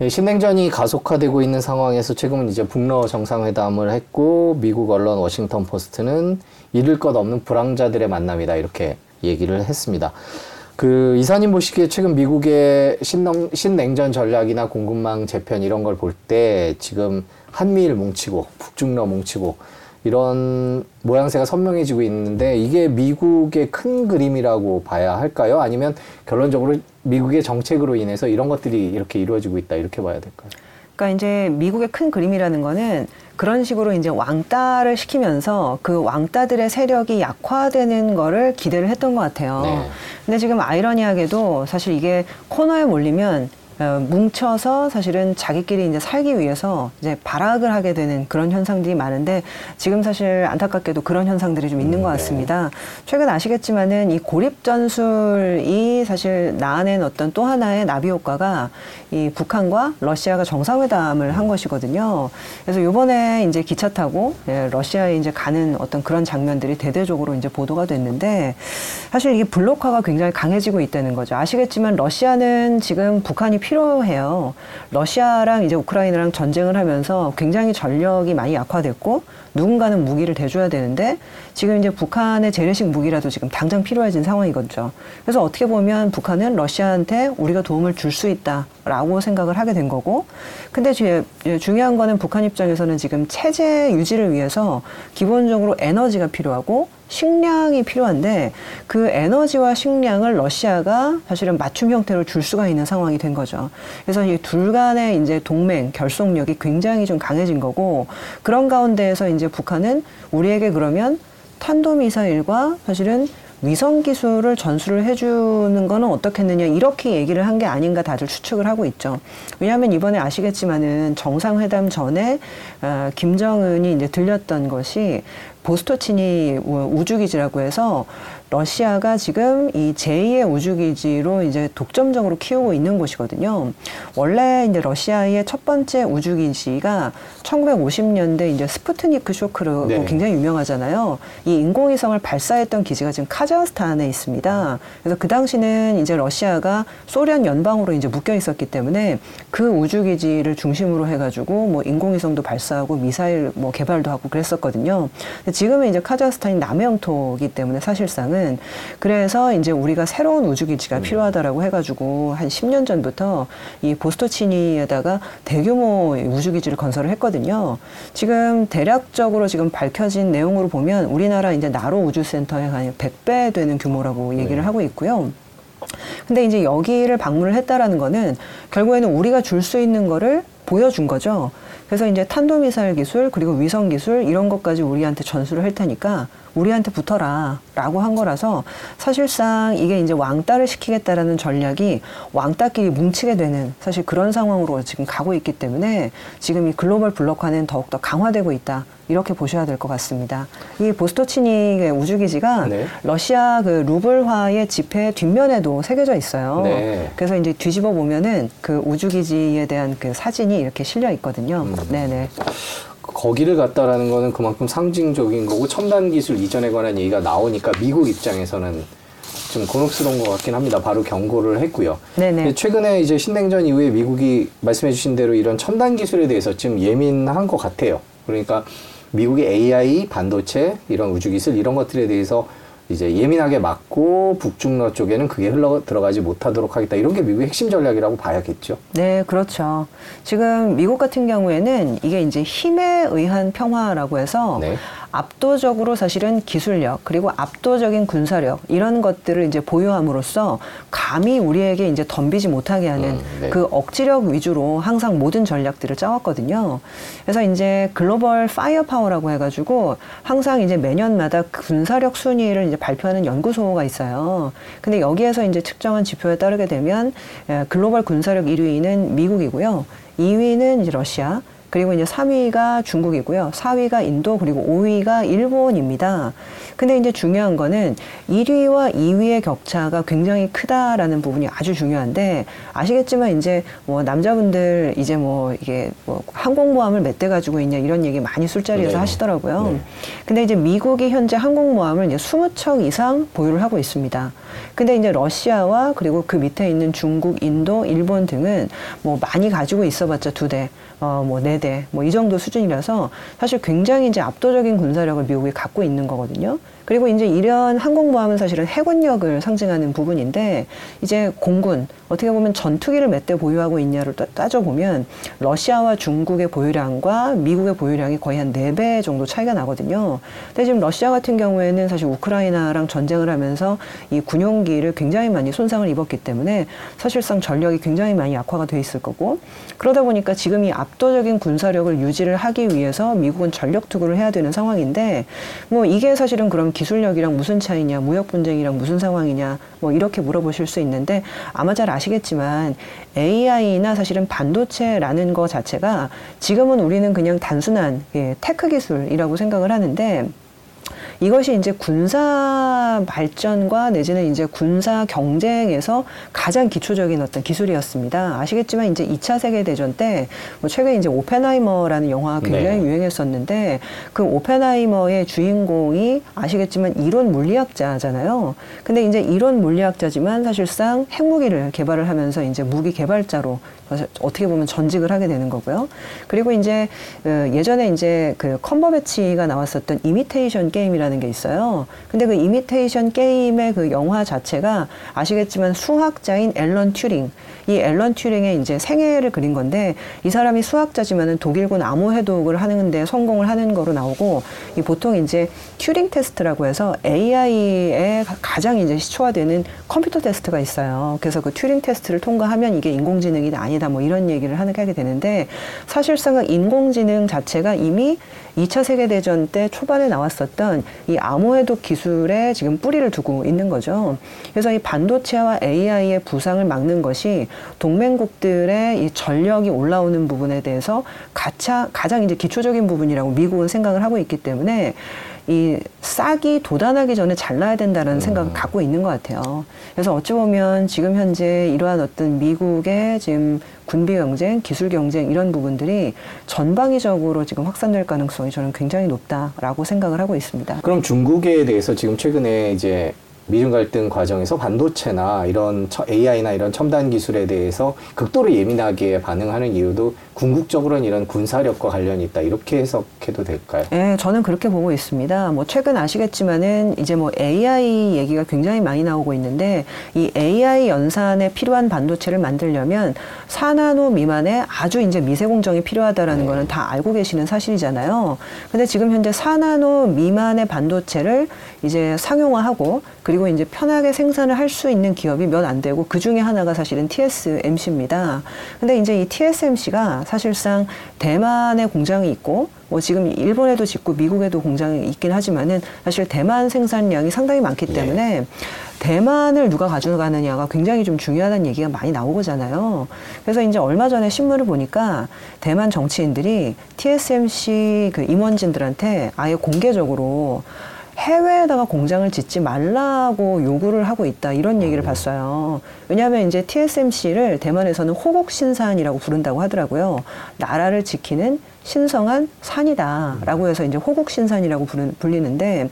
예, 신냉전이 가속화되고 있는 상황에서 최근은 이제 북러 정상회담을 했고 미국 언론 워싱턴 포스트는 잃을 것 없는 불황자들의 만남이다 이렇게 얘기를 했습니다. 그 이사님 보시기에 최근 미국의 신냉, 신냉전 전략이나 공급망 재편 이런 걸 볼 때 지금 한미일 뭉치고 북중러 뭉치고 이런 모양새가 선명해지고 있는데 이게 미국의 큰 그림이라고 봐야 할까요? 아니면 결론적으로 미국의 정책으로 인해서 이런 것들이 이렇게 이루어지고 있다 이렇게 봐야 될까요? 그러니까 이제 미국의 큰 그림이라는 거는 그런 식으로 이제 왕따를 시키면서 그 왕따들의 세력이 약화되는 거를 기대를 했던 것 같아요. 네. 근데 지금 아이러니하게도 사실 이게 코너에 몰리면 어, 뭉쳐서 사실은 자기끼리 이제 살기 위해서 이제 발악을 하게 되는 그런 현상들이 많은데 지금 사실 안타깝게도 그런 현상들이 좀 있는 것 음, 네. 같습니다. 최근 아시겠지만은 이 고립 전술이 사실 낳아낸 어떤 또 하나의 나비 효과가 이 북한과 러시아가 정상회담을 한 것이거든요. 그래서 요번에 이제 기차 타고 예, 러시아에 이제 가는 어떤 그런 장면들이 대대적으로 이제 보도가 됐는데 사실 이게 블록화가 굉장히 강해지고 있다는 거죠. 아시겠지만 러시아는 지금 북한이 필요해요. 러시아랑 이제 우크라이나랑 전쟁을 하면서 굉장히 전력이 많이 약화됐고 누군가는 무기를 대줘야 되는데 지금 이제 북한의 재래식 무기라도 지금 당장 필요해진 상황이거든요. 그래서 어떻게 보면 북한은 러시아한테 우리가 도움을 줄 수 있다라고 생각을 하게 된 거고, 근데 제 중요한 거는 북한 입장에서는 지금 체제 유지를 위해서 기본적으로 에너지가 필요하고 식량이 필요한데 그 에너지와 식량을 러시아가 사실은 맞춤 형태로 줄 수가 있는 상황이 된 거죠. 그래서 이 둘 간의 이제 동맹 결속력이 굉장히 좀 강해진 거고 그런 가운데에서 이제 북한은 우리에게 그러면 탄도미사일과 사실은 위성 기술을 전수를 해주는 거는 어떻겠느냐 이렇게 얘기를 한 게 아닌가 다들 추측을 하고 있죠. 왜냐하면 이번에 아시겠지만은 정상회담 전에 어, 김정은이 이제 들렸던 것이 보스토치니 우주기지라고 해서 러시아가 지금 이 제2의 우주기지로 이제 독점적으로 키우고 있는 곳이거든요. 원래 이제 러시아의 첫 번째 우주기지가 1950년대 이제 스푸트니크 쇼크로 네. 굉장히 유명하잖아요. 이 인공위성을 발사했던 기지가 지금 카자흐스탄에 있습니다. 그래서 그 당시는 이제 러시아가 소련 연방으로 이제 묶여 있었기 때문에 그 우주기지를 중심으로 해가지고 뭐 인공위성도 발사하고 미사일 뭐 개발도 하고 그랬었거든요. 지금은 이제 카자흐스탄이 남의 영토이기 때문에 사실상은 그래서 이제 우리가 새로운 우주기지가 필요하다라고 해가지고 한 10년 전부터 이 보스토치니에다가 대규모 우주기지를 건설을 했거든요. 지금 대략적으로 지금 밝혀진 내용으로 보면 우리나라 이제 나로 우주센터에 한 100배 되는 규모라고 얘기를 네. 하고 있고요. 근데 이제 여기를 방문을 했다라는 거는 결국에는 우리가 줄 수 있는 거를 보여준 거죠. 그래서 이제 탄도미사일 기술 그리고 위성 기술 이런 것까지 우리한테 전수를 할 테니까 우리한테 붙어라 라고 한 거라서 사실상 이게 이제 왕따를 시키겠다라는 전략이 왕따끼리 뭉치게 되는 사실 그런 상황으로 지금 가고 있기 때문에 지금 이 글로벌 블록화는 더욱더 강화되고 있다. 이렇게 보셔야 될 것 같습니다. 이 보스토치니 우주기지가 네. 러시아 그 루블화의 지폐 뒷면에도 새겨져 있어요. 네. 그래서 이제 뒤집어 보면은 그 우주기지에 대한 그 사진이 이렇게 실려 있거든요. 음. 네네. 거기를 갔다라는 거는 그만큼 상징적인 거고 첨단 기술 이전에 관한 얘기가 나오니까 미국 입장에서는 좀 곤혹스러운 것 같긴 합니다. 바로 경고를 했고요. 네네. 최근에 이제 신냉전 이후에 미국이 말씀해주신 대로 이런 첨단 기술에 대해서 좀 예민한 것 같아요. 그러니까 미국의 AI, 반도체, 이런 우주 기술 이런 것들에 대해서 이제 예민하게 막고 북중러 쪽에는 그게 흘러 들어가지 못하도록 하겠다. 이런 게 미국의 핵심 전략이라고 봐야겠죠. 네, 그렇죠. 지금 미국 같은 경우에는 이게 이제 힘에 의한 평화라고 해서 네. 압도적으로 사실은 기술력 그리고 압도적인 군사력 이런 것들을 이제 보유함으로써 감히 우리에게 이제 덤비지 못하게 하는 음, 네. 그 억지력 위주로 항상 모든 전략들을 짜왔거든요. 그래서 이제 Global Firepower라고 해가지고 항상 이제 매년마다 군사력 순위를 이제 발표하는 연구소가 있어요. 근데 여기에서 이제 측정한 지표에 따르게 되면 에, 글로벌 군사력 1위는 미국이고요. 2위는 이제 러시아, 그리고 이제 3위가 중국이고요. 4위가 인도 그리고 5위가 일본입니다. 근데 이제 중요한 거는 1위와 2위의 격차가 굉장히 크다라는 부분이 아주 중요한데 아시겠지만 이제 뭐 남자분들 이제 뭐 이게 뭐 항공모함을 몇 대 가지고 있냐 이런 얘기 많이 술자리에서 네. 하시더라고요. 네. 근데 이제 미국이 현재 항공모함을 이제 20척 이상 보유를 하고 있습니다. 근데 이제 러시아와 그리고 그 밑에 있는 중국, 인도, 일본 등은 뭐 많이 가지고 있어봤자 두 대, 어, 뭐네 대, 뭐 이 정도 수준이라서 사실 굉장히 이제 압도적인 군사력을 미국이 갖고 있는 거거든요. 그리고 이제 이런 항공모함은 사실은 해군력을 상징하는 부분인데 이제 공군 어떻게 보면 전투기를 몇 대 보유하고 있냐를 따- 따져보면 러시아와 중국의 보유량과 미국의 보유량이 거의 한 네 배 정도 차이가 나거든요. 근데 지금 러시아 같은 경우에는 사실 우크라이나랑 전쟁을 하면서 이 군용기를 굉장히 많이 손상을 입었기 때문에 사실상 전력이 굉장히 많이 약화가 돼 있을 거고 그러다 보니까 지금 이 압도적인 군사력을 유지를 하기 위해서 미국은 전력 투구를 해야 되는 상황인데 뭐 이게 사실은 그럼 기술력이랑 무슨 차이냐 무역 분쟁이랑 무슨 상황이냐 뭐 이렇게 물어보실 수 있는데 아마 잘 아시겠지만 AI나 사실은 반도체라는 거 자체가 지금은 우리는 그냥 단순한 예, 테크 기술이라고 생각을 하는데 이것이 이제 군사 발전과 내지는 이제 군사 경쟁에서 가장 기초적인 어떤 기술이었습니다. 아시겠지만 이제 2차 세계 대전 때 뭐 최근에 이제 오펜하이머라는 영화가 굉장히 네. 유행했었는데 그 오펜하이머의 주인공이 아시겠지만 이론 물리학자잖아요. 근데 이제 이론 물리학자지만 사실상 핵무기를 개발을 하면서 이제 무기 개발자로 어떻게 보면 전직을 하게 되는 거고요. 그리고 이제 어, 예전에 이제 그 컴버배치가 나왔었던 이미테이션 게임이라는 게 있어요. 근데 그 이미테이션 게임의 그 영화 자체가 아시겠지만 수학자인 앨런 튜링 이 앨런 튜링의 이제 생애를 그린 건데 이 사람이 수학자지만은 독일군 암호 해독을 하는데 성공을 하는 거로 나오고 이 보통 이제 튜링 테스트라고 해서 AI의 가장 이제 시초화되는 컴퓨터 테스트가 있어요. 그래서 그 튜링 테스트를 통과하면 이게 인공지능이 아니다 뭐 이런 얘기를 하게 되는데 사실상은 인공지능 자체가 이미 2차 세계대전 때 초반에 나왔었던 이 암호해독 기술에 지금 뿌리를 두고 있는 거죠. 그래서 이 반도체와 AI의 부상을 막는 것이 동맹국들의 이 전력이 올라오는 부분에 대해서 가차, 가장 이제 기초적인 부분이라고 미국은 생각을 하고 있기 때문에 이 싹이 돋아나기 전에 잘라야 된다는 생각을 갖고 있는 것 같아요. 그래서 어찌 보면 지금 현재 이러한 어떤 미국의 지금 군비 경쟁, 기술 경쟁 이런 부분들이 전방위적으로 지금 확산될 가능성이 저는 굉장히 높다라고 생각을 하고 있습니다. 그럼 중국에 대해서 지금 최근에 이제 미중 갈등 과정에서 반도체나 이런 처- AI나 이런 첨단 기술에 대해서 극도로 예민하게 반응하는 이유도 궁극적으로는 이런 군사력과 관련이 있다 이렇게 해석해도 될까요? 네, 저는 그렇게 보고 있습니다. 뭐 최근 아시겠지만은 이제 뭐 AI 얘기가 굉장히 많이 나오고 있는데 이 AI 연산에 필요한 반도체를 만들려면 4나노 미만의 아주 이제 미세 공정이 필요하다라는 네. 거는 다 알고 계시는 사실이잖아요. 근데 지금 현재 4나노 미만의 반도체를 이제 상용화하고 그리고 이제 편하게 생산을 할 수 있는 기업이 몇 안 되고 그 중에 하나가 사실은 TSMC입니다. 근데 이제 이 TSMC가 사실상 대만에 공장이 있고 뭐 지금 일본에도 짓고 미국에도 공장이 있긴 하지만은 사실 대만 생산량이 상당히 많기 네. 때문에 대만을 누가 가져가느냐가 굉장히 좀 중요하다는 얘기가 많이 나오잖아요. 그래서 이제 얼마 전에 신문을 보니까 대만 정치인들이 TSMC 그 임원진들한테 아예 공개적으로 해외에다가 공장을 짓지 말라고 요구를 하고 있다 이런 얘기를 봤어요. 왜냐하면 이제 TSMC를 대만에서는 호국 신산이라고 부른다고 하더라고요. 나라를 지키는 신성한 산이다라고 해서 이제 호국 신산이라고 불리는데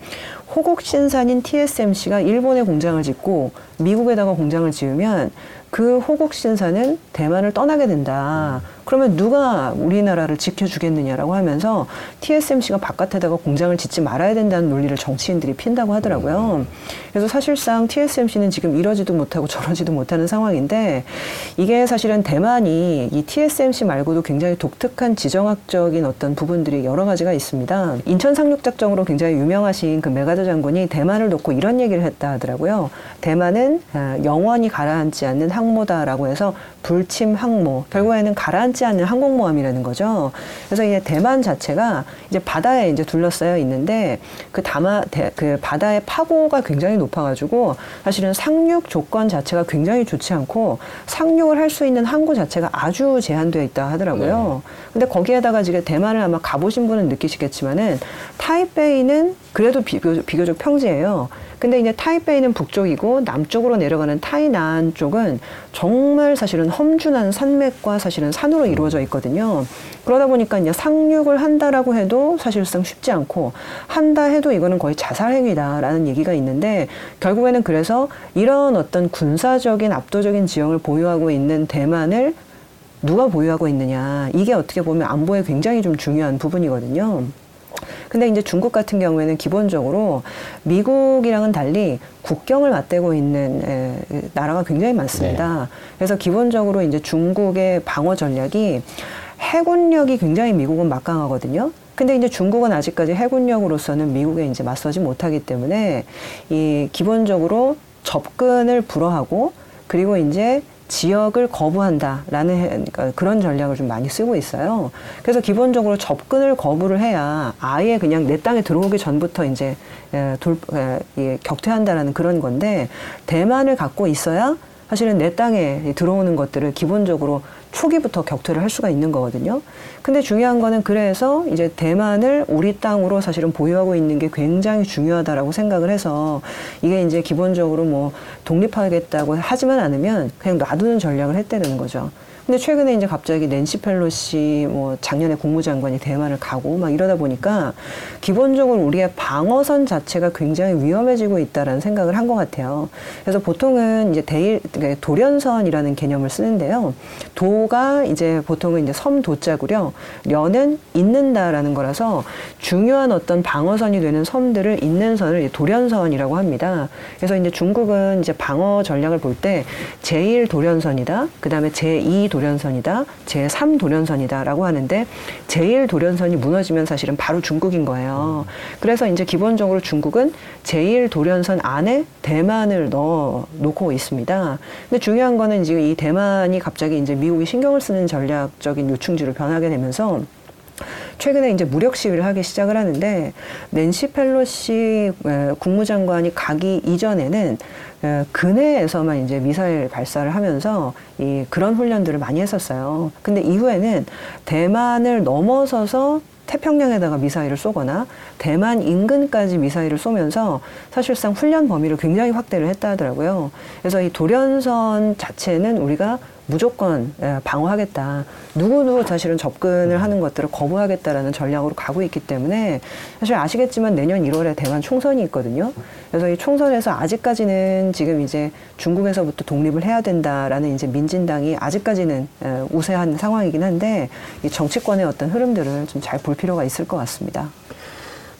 호국 신산인 TSMC가 일본에 공장을 짓고 미국에다가 공장을 지으면 그 호국 신사는 대만을 떠나게 된다. 그러면 누가 우리나라를 지켜주겠느냐라고 하면서 TSMC가 바깥에다가 공장을 짓지 말아야 된다는 논리를 정치인들이 핀다고 하더라고요. 그래서 사실상 TSMC는 지금 이러지도 못하고 저러지도 못하는 상황인데 이게 사실은 대만이 이 TSMC 말고도 굉장히 독특한 지정학적인 어떤 부분들이 여러 가지가 있습니다. 인천 상륙작전으로 굉장히 유명하신 그 메가 게라드 장군이 대만을 놓고 이런 얘기를 했다 하더라고요. 대만은 어, 영원히 가라앉지 않는 항모다라고 해서 불침 항모. 결국에는 가라앉지 않는 항공모함이라는 거죠. 그래서 이제 대만 자체가 이제 바다에 이제 둘러싸여 있는데 그 다마 대, 그 바다의 파고가 굉장히 높아가지고 사실은 상륙 조건 자체가 굉장히 좋지 않고 상륙을 할 수 있는 항구 자체가 아주 제한되어 있다 하더라고요. 근데 거기에다가 지금 대만을 아마 가보신 분은 느끼시겠지만은 타이베이는 그래도 비교, 비교적 평지예요. 근데 이제 타이베이는 북쪽이고 남쪽으로 내려가는 타이난 쪽은 정말 사실은 험준한 산맥과 사실은 산으로 이루어져 있거든요. 그러다 보니까 이제 상륙을 한다라고 해도 사실상 쉽지 않고 한다 해도 이거는 거의 자살행위다라는 얘기가 있는데 결국에는 그래서 이런 어떤 군사적인 압도적인 지형을 보유하고 있는 대만을 누가 보유하고 있느냐 이게 어떻게 보면 안보에 굉장히 좀 중요한 부분이거든요. 근데 이제 중국 같은 경우에는 기본적으로 미국이랑은 달리 국경을 맞대고 있는 에, 나라가 굉장히 많습니다. 네. 그래서 기본적으로 이제 중국의 방어 전략이 해군력이 굉장히 미국은 막강하거든요. 근데 이제 중국은 아직까지 해군력으로서는 미국에 이제 맞서지 못하기 때문에 이 기본적으로 접근을 불허하고 그리고 이제 지역을 거부한다라는 해- 그러니까 그런 전략을 좀 많이 쓰고 있어요. 그래서 기본적으로 접근을 거부를 해야 아예 그냥 내 땅에 들어오기 전부터 이제 에, 돌, 에, 이 격퇴한다라는 그런 건데 대만을 갖고 있어야 사실은 내 땅에 들어오는 것들을 기본적으로 초기부터 격퇴를 할 수가 있는 거거든요. 근데 중요한 거는 그래서 이제 대만을 우리 땅으로 사실은 보유하고 있는 게 굉장히 중요하다라고 생각을 해서 이게 이제 기본적으로 뭐 독립하겠다고 하지만 않으면 그냥 놔두는 전략을 했다는 거죠. 근데 최근에 이제 갑자기 낸시 펠로시 뭐 작년에 국무장관이 대만을 가고 막 이러다 보니까 기본적으로 우리의 방어선 자체가 굉장히 위험해지고 있다라는 생각을 한 것 같아요. 그래서 보통은 이제 대일 그러니까 도련선이라는 개념을 쓰는데요. 도가 이제 보통은 이제 섬 도자고요. 련은 잇는다라는 거라서 중요한 어떤 방어선이 되는 섬들을 잇는 선을 도련선이라고 합니다. 그래서 이제 중국은 이제 방어 전략을 볼 때 제1 도련선이다. 그다음에 제2 도련선 이다. 제3 도련선이다라고 하는데 제1 도련선이 무너지면 사실은 바로 중국인 거예요. 그래서 이제 기본적으로 중국은 제1 도련선 안에 대만을 넣어 놓고 있습니다. 근데 중요한 거는 지금 이 대만이 갑자기 이제 미국이 신경을 쓰는 전략적인 요충지로 변하게 되면서 최근에 이제 무력 시위를 하기 시작을 하는데 낸시 펠로시 에, 국무장관이 가기 이전에는 에, 근해에서만 이제 미사일 발사를 하면서 이 그런 훈련들을 많이 했었어요. 근데 이후에는 대만을 넘어서서 태평양에다가 미사일을 쏘거나 대만 인근까지 미사일을 쏘면서 사실상 훈련 범위를 굉장히 확대를 했다 하더라고요. 그래서 이 도련선 자체는 우리가 무조건 예, 방어하겠다. 누구도 사실은 접근을 하는 것들을 거부하겠다라는 전략으로 가고 있기 때문에 사실 아시겠지만 내년 1월에 대만 총선이 있거든요. 그래서 이 총선에서 아직까지는 지금 이제 중국에서부터 독립을 해야 된다라는 이제 민진당이 아직까지는 예, 우세한 상황이긴 한데 이 정치권의 어떤 흐름들을 좀 잘 볼 필요가 있을 것 같습니다.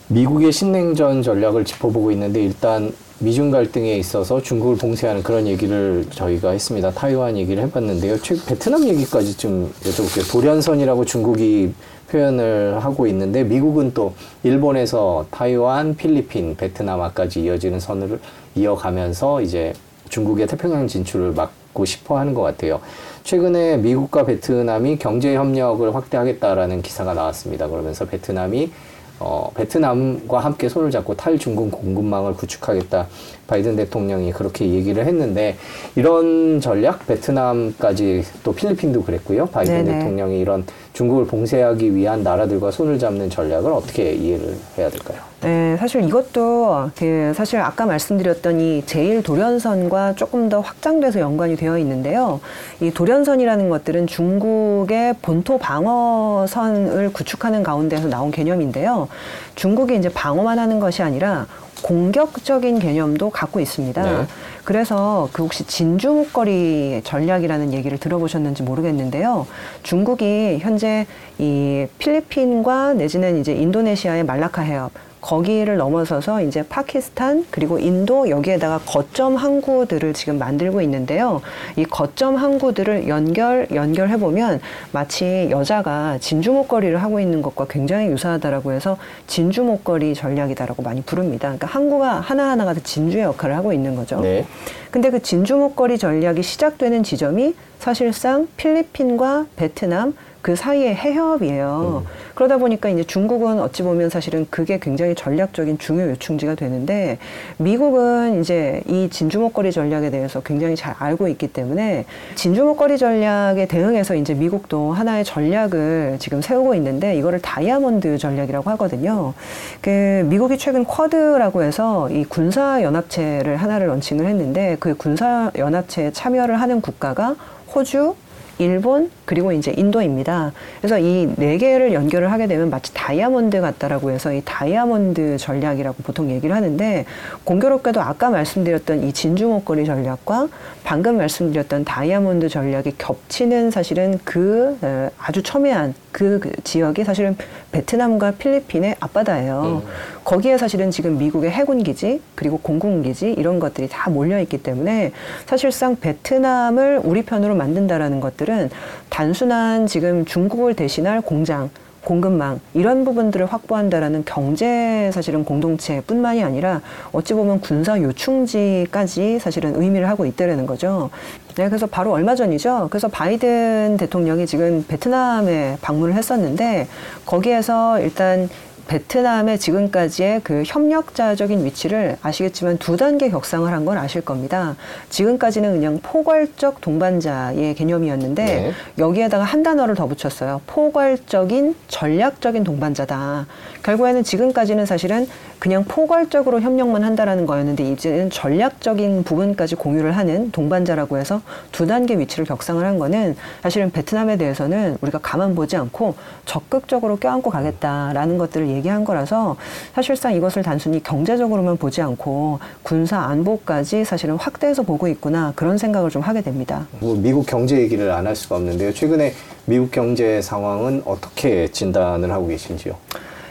미국의 신냉전 전략을 짚어보고 있는데 일단 미중 갈등에 있어서 중국을 봉쇄하는 그런 얘기를 저희가 했습니다. 타이완 얘기를 해봤는데요. 최 베트남 얘기까지 좀 여쭤볼게요. 도련선이라고 중국이 표현을 하고 있는데 미국은 또 일본에서 타이완, 필리핀, 베트남까지 이어지는 선을 이어가면서 이제 중국의 태평양 진출을 막고 싶어 하는 것 같아요. 최근에 미국과 베트남이 경제 협력을 확대하겠다라는 기사가 나왔습니다. 그러면서 베트남이 어, 베트남과 함께 손을 잡고 탈중국 공급망을 구축하겠다. 바이든 대통령이 그렇게 얘기를 했는데 이런 전략 베트남까지 또 필리핀도 그랬고요. 바이든 네네. 대통령이 이런 중국을 봉쇄하기 위한 나라들과 손을 잡는 전략을 어떻게 이해를 해야 될까요? 네, 사실 이것도 그 사실 아까 말씀드렸던 이 제1 도련선과 조금 더 확장돼서 연관이 되어 있는데요. 이 도련선이라는 것들은 중국의 본토 방어선을 구축하는 가운데서 나온 개념인데요. 중국이 이제 방어만 하는 것이 아니라 공격적인 개념도 갖고 있습니다. 네. 그래서 그 혹시 진주 목걸이 전략이라는 얘기를 들어보셨는지 모르겠는데요. 중국이 현재 이 필리핀과 내지는 이제 인도네시아의 말라카 해협 거기를 넘어서서 이제 파키스탄 그리고 인도 여기에다가 거점 항구들을 지금 만들고 있는데요. 이 거점 항구들을 연결 연결해 보면 마치 여자가 진주 목걸이를 하고 있는 것과 굉장히 유사하다라고 해서 진주 목걸이 전략이다라고 많이 부릅니다. 그러니까 항구가 하나하나가 다 진주의 역할을 하고 있는 거죠. 네. 근데 그 진주 목걸이 전략이 시작되는 지점이 사실상 필리핀과 베트남 그 사이의 해협이에요. 그러다 보니까 이제 중국은 어찌 보면 사실은 그게 굉장히 전략적인 중요 요충지가 되는데 미국은 이제 이 진주 목걸이 전략에 대해서 굉장히 잘 알고 있기 때문에 진주 목걸이 전략에 대응해서 이제 미국도 하나의 전략을 지금 세우고 있는데 이거를 다이아몬드 전략이라고 하거든요. 그 미국이 최근 쿼드라고 해서 이 군사 연합체를 하나를 런칭을 했는데 그 군사 연합체에 참여를 하는 국가가 호주, 일본 그리고 이제 인도입니다. 그래서 이 네 개를 연결을 하게 되면 마치 다이아몬드 같다라고 해서 이 다이아몬드 전략이라고 보통 얘기를 하는데 공교롭게도 아까 말씀드렸던 이 진주 목걸이 전략과 방금 말씀드렸던 다이아몬드 전략이 겹치는 사실은 그 어, 아주 첨예한 그, 그 지역이 사실은 베트남과 필리핀의 앞바다예요. 거기에 사실은 지금 미국의 해군 기지 그리고 공군 기지 이런 것들이 다 몰려 있기 때문에 사실상 베트남을 우리 편으로 만든다라는 것들은 단순한 지금 중국을 대신할 공장 공급망 이런 부분들을 확보한다라는 경제 사실은 공동체뿐만이 아니라 어찌 보면 군사 요충지까지 사실은 의미를 하고 있다라는 거죠. 네, 그래서 바로 얼마 전이죠. 그래서 바이든 대통령이 지금 베트남에 방문을 했었는데 거기에서 일단 베트남의 지금까지의 그 협력자적인 위치를 아시겠지만 두 단계 격상을 한 건 아실 겁니다. 지금까지는 그냥 포괄적 동반자의 개념이었는데 네. 여기에다가 한 단어를 더 붙였어요. 포괄적인 전략적인 동반자다. 결국에는 지금까지는 사실은 그냥 포괄적으로 협력만 한다라는 거였는데 이제는 전략적인 부분까지 공유를 하는 동반자라고 해서 두 단계 위치를 격상을 한 거는 사실은 베트남에 대해서는 우리가 가만 보지 않고 적극적으로 껴안고 가겠다라는 것들을 얘기한 거라서 사실상 이것을 단순히 경제적으로만 보지 않고 군사 안보까지 사실은 확대해서 보고 있구나 그런 생각을 좀 하게 됩니다. 뭐 미국 경제 얘기를 안 할 수가 없는데요. 최근에 미국 경제 상황은 어떻게 진단을 하고 계신지요?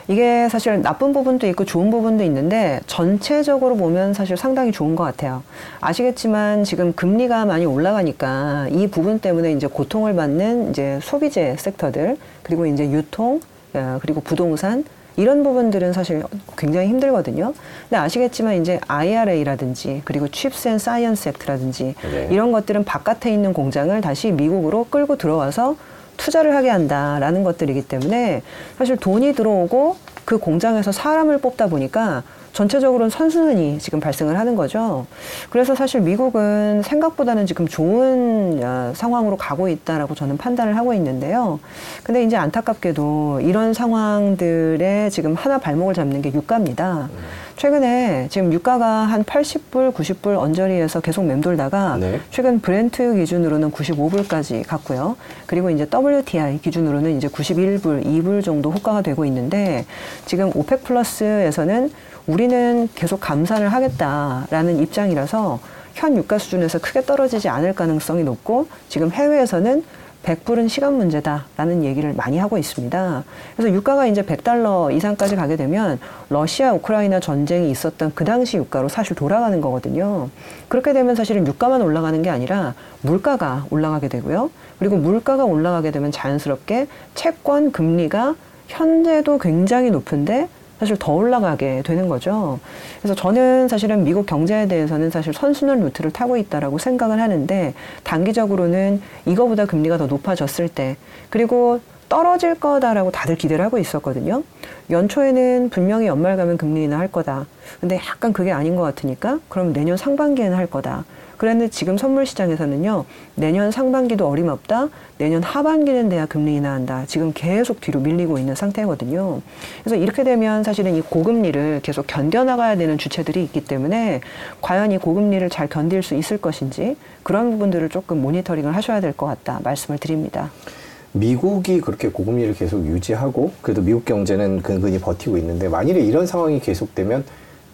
이게 사실 나쁜 부분도 있고 좋은 부분도 있는데 전체적으로 보면 사실 상당히 좋은 것 같아요. 아시겠지만 지금 금리가 많이 올라가니까 이 부분 때문에 이제 고통을 받는 이제 소비재 섹터들 그리고 이제 유통 어, 그리고 부동산 이런 부분들은 사실 굉장히 힘들거든요. 근데 아시겠지만 이제 IRA라든지 그리고 CHIPS and Science Act라든지 네. 이런 것들은 바깥에 있는 공장을 다시 미국으로 끌고 들어와서 투자를 하게 한다라는 것들이기 때문에 사실 돈이 들어오고 그 공장에서 사람을 뽑다 보니까 전체적으로는 선순환이 지금 발생을 하는 거죠. 그래서 사실 미국은 생각보다는 지금 좋은 어, 상황으로 가고 있다라고 저는 판단을 하고 있는데요. 근데 이제 안타깝게도 이런 상황들에 지금 하나 발목을 잡는 게 유가입니다. 최근에 지금 유가가 한 80불, 90불 언저리에서 계속 맴돌다가 네. 최근 브렌트 기준으로는 95불까지 갔고요. 그리고 이제 WTI 기준으로는 이제 91불, 2불 정도 호가가 되고 있는데 지금 오펙 플러스에서는 우리는 계속 감산을 하겠다라는 입장이라서 현 유가 수준에서 크게 떨어지지 않을 가능성이 높고 지금 해외에서는 100불은 시간 문제다라는 얘기를 많이 하고 있습니다. 그래서 유가가 이제 100달러 이상까지 가게 되면 러시아 우크라이나 전쟁이 있었던 그 당시 유가로 사실 돌아가는 거거든요. 그렇게 되면 사실은 유가만 올라가는 게 아니라 물가가 올라가게 되고요. 그리고 물가가 올라가게 되면 자연스럽게 채권 금리가 현재도 굉장히 높은데 사실 더 올라가게 되는 거죠. 그래서 저는 사실은 미국 경제에 대해서는 사실 선순환 루트를 타고 있다라고 생각을 하는데 단기적으로는 이거보다 금리가 더 높아졌을 때 그리고 떨어질 거다라고 다들 기대를 하고 있었거든요. 연초에는 분명히 연말 가면 금리 인하할 거다. 근데 약간 그게 아닌 것 같으니까 그럼 내년 상반기에는 할 거다. 그런데 지금 선물 시장에서는요, 내년 상반기도 어림없다, 내년 하반기는 돼야 금리 인하한다. 지금 계속 뒤로 밀리고 있는 상태거든요. 그래서 이렇게 되면 사실은 이 고금리를 계속 견뎌나가야 되는 주체들이 있기 때문에 과연 이 고금리를 잘 견딜 수 있을 것인지 그런 부분들을 조금 모니터링을 하셔야 될 것 같다 말씀을 드립니다. 미국이 그렇게 고금리를 계속 유지하고 그래도 미국 경제는 근근히 버티고 있는데 만일에 이런 상황이 계속되면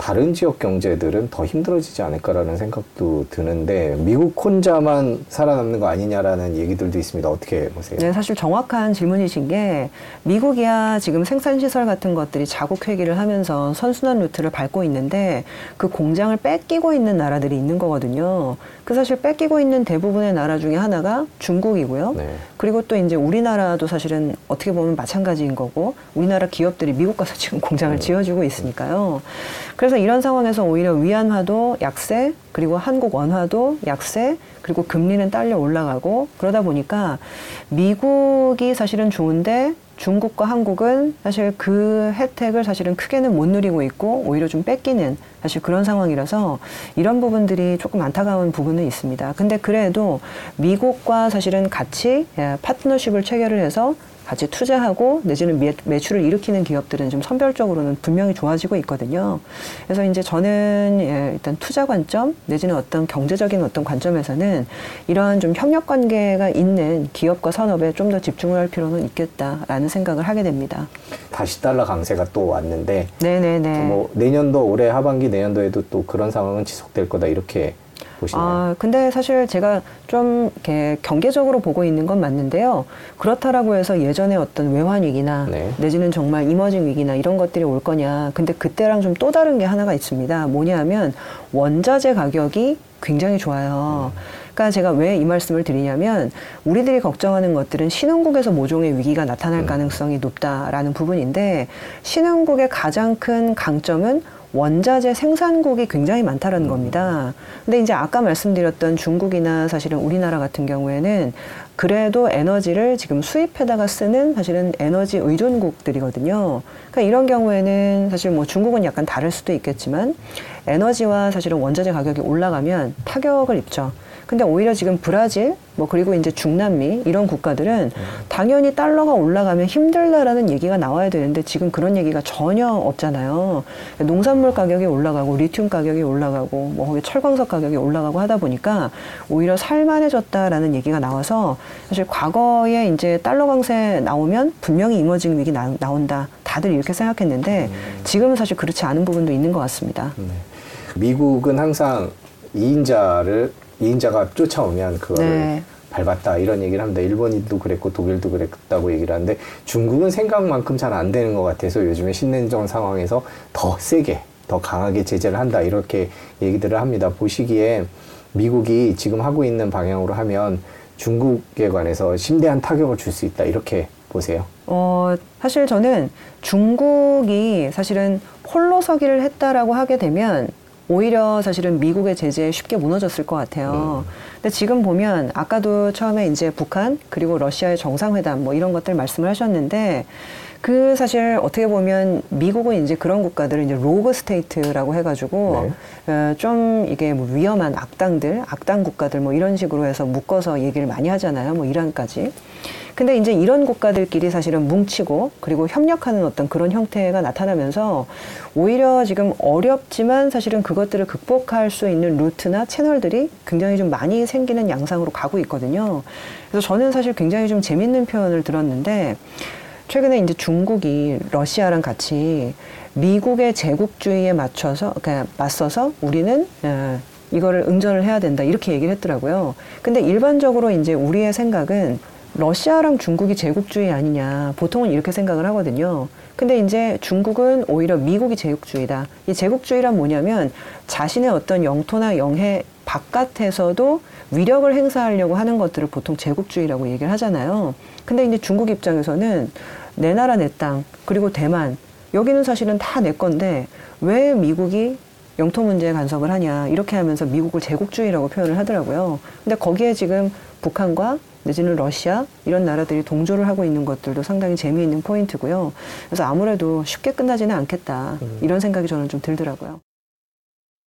다른 지역 경제들은 더 힘들어지지 않을까라는 생각도 드는데 미국 혼자만 살아남는 거 아니냐라는 얘기들도 있습니다. 어떻게 보세요? 네, 사실 정확한 질문이신 게 미국이야 지금 생산 시설 같은 것들이 자국 회귀를 하면서 선순환 루트를 밟고 있는데 그 공장을 뺏기고 있는 나라들이 있는 거거든요. 그 사실 뺏기고 있는 대부분의 나라 중에 하나가 중국이고요. 네. 그리고 또 이제 우리나라도 사실은 어떻게 보면 마찬가지인 거고 우리나라 기업들이 미국 가서 지금 공장을 지어주고 있으니까요. 그래서 이런 상황에서 오히려 위안화도 약세 그리고 한국 원화도 약세 그리고 금리는 딸려 올라가고 그러다 보니까 미국이 사실은 좋은데 중국과 한국은 사실 그 혜택을 사실은 크게는 못 누리고 있고 오히려 좀 뺏기는 사실 그런 상황이라서 이런 부분들이 조금 안타까운 부분은 있습니다. 근데 그래도 미국과 사실은 같이 예, 파트너십을 체결을 해서 같이 투자하고 내지는 매, 매출을 일으키는 기업들은 좀 선별적으로는 분명히 좋아지고 있거든요. 그래서 이제 저는 예, 일단 투자 관점 내지는 어떤 경제적인 어떤 관점에서는 이러한 좀 협력 관계가 있는 기업과 산업에 좀 더 집중을 할 필요는 있겠다라는 생각을 하게 됩니다. 다시 달러 강세가 또 왔는데 네네네. 뭐 내년도 올해 하반기 내년도에도 또 그런 상황은 지속될 거다 이렇게 보시나요? 아, 근데 사실 제가 좀 이렇게 경계적으로 보고 있는 건 맞는데요. 그렇다라고 해서 예전에 어떤 외환 위기나 네. 내지는 정말 이머징 위기나 이런 것들이 올 거냐. 근데 그때랑 좀 또 다른 게 하나가 있습니다. 뭐냐 하면 원자재 가격이 굉장히 좋아요. 그러니까 제가 왜 이 말씀을 드리냐면 우리들이 걱정하는 것들은 신흥국에서 모종의 위기가 나타날 가능성이 높다라는 부분인데 신흥국의 가장 큰 강점은 원자재 생산국이 굉장히 많다라는 겁니다. 근데 이제 아까 말씀드렸던 중국이나 사실은 우리나라 같은 경우에는 그래도 에너지를 지금 수입해다가 쓰는 사실은 에너지 의존국들이거든요. 그러니까 이런 경우에는 사실 뭐 중국은 약간 다를 수도 있겠지만 에너지와 사실은 원자재 가격이 올라가면 타격을 입죠. 근데 오히려 지금 브라질, 뭐 그리고 이제 중남미 이런 국가들은 당연히 달러가 올라가면 힘들다라는 얘기가 나와야 되는데 지금 그런 얘기가 전혀 없잖아요. 농산물 가격이 올라가고 리튬 가격이 올라가고 뭐 거기 철광석 가격이 올라가고 하다 보니까 오히려 살만해졌다라는 얘기가 나와서 사실 과거에 이제 달러 강세 나오면 분명히 이머징 위기 나, 나온다. 다들 이렇게 생각했는데 지금은 사실 그렇지 않은 부분도 있는 것 같습니다. 네. 미국은 항상 이인자를 이인자가 쫓아오면 그거를 네. 밟았다 이런 얘기를 합니다. 일본도 그랬고 독일도 그랬다고 얘기를 하는데 중국은 생각만큼 잘 안 되는 것 같아서 요즘에 신냉전 상황에서 더 세게 더 강하게 제재를 한다 이렇게 얘기들을 합니다. 보시기에 미국이 지금 하고 있는 방향으로 하면 중국에 관해서 심대한 타격을 줄 수 있다 이렇게 보세요. 어, 사실 저는 중국이 사실은 홀로 서기를 했다라고 하게 되면 오히려 사실은 미국의 제재에 쉽게 무너졌을 것 같아요. 근데 지금 보면 아까도 처음에 이제 북한 그리고 러시아의 정상회담 뭐 이런 것들 말씀을 하셨는데 그 사실 어떻게 보면 미국은 이제 그런 국가들을 이제 rogue state라고 해가지고 어, 좀 이게 뭐 위험한 악당들, 악당 국가들 뭐 이런 식으로 해서 묶어서 얘기를 많이 하잖아요. 뭐 이란까지. 근데 이제 이런 국가들끼리 사실은 뭉치고 그리고 협력하는 어떤 그런 형태가 나타나면서 오히려 지금 어렵지만 사실은 그것들을 극복할 수 있는 루트나 채널들이 굉장히 좀 많이 생기는 양상으로 가고 있거든요. 그래서 저는 사실 굉장히 좀 재밌는 표현을 들었는데 최근에 이제 중국이 러시아랑 같이 미국의 제국주의에 맞춰서 그러니까 맞서서 우리는 어, 이거를 응전을 해야 된다 이렇게 얘기를 했더라고요. 근데 일반적으로 이제 우리의 생각은 러시아랑 중국이 제국주의 아니냐 보통은 이렇게 생각을 하거든요. 근데 이제 중국은 오히려 미국이 제국주의다. 이 제국주의란 뭐냐면 자신의 어떤 영토나 영해 바깥에서도 위력을 행사하려고 하는 것들을 보통 제국주의라고 얘기를 하잖아요. 근데 이제 중국 입장에서는 내 나라 내 땅 그리고 대만 여기는 사실은 다 내 건데 왜 미국이 영토 문제에 간섭을 하냐 이렇게 하면서 미국을 제국주의라고 표현을 하더라고요. 근데 거기에 지금 북한과 내지는 러시아 이런 나라들이 동조를 하고 있는 것들도 상당히 재미있는 포인트고요. 그래서 아무래도 쉽게 끝나지는 않겠다 이런 생각이 저는 좀 들더라고요.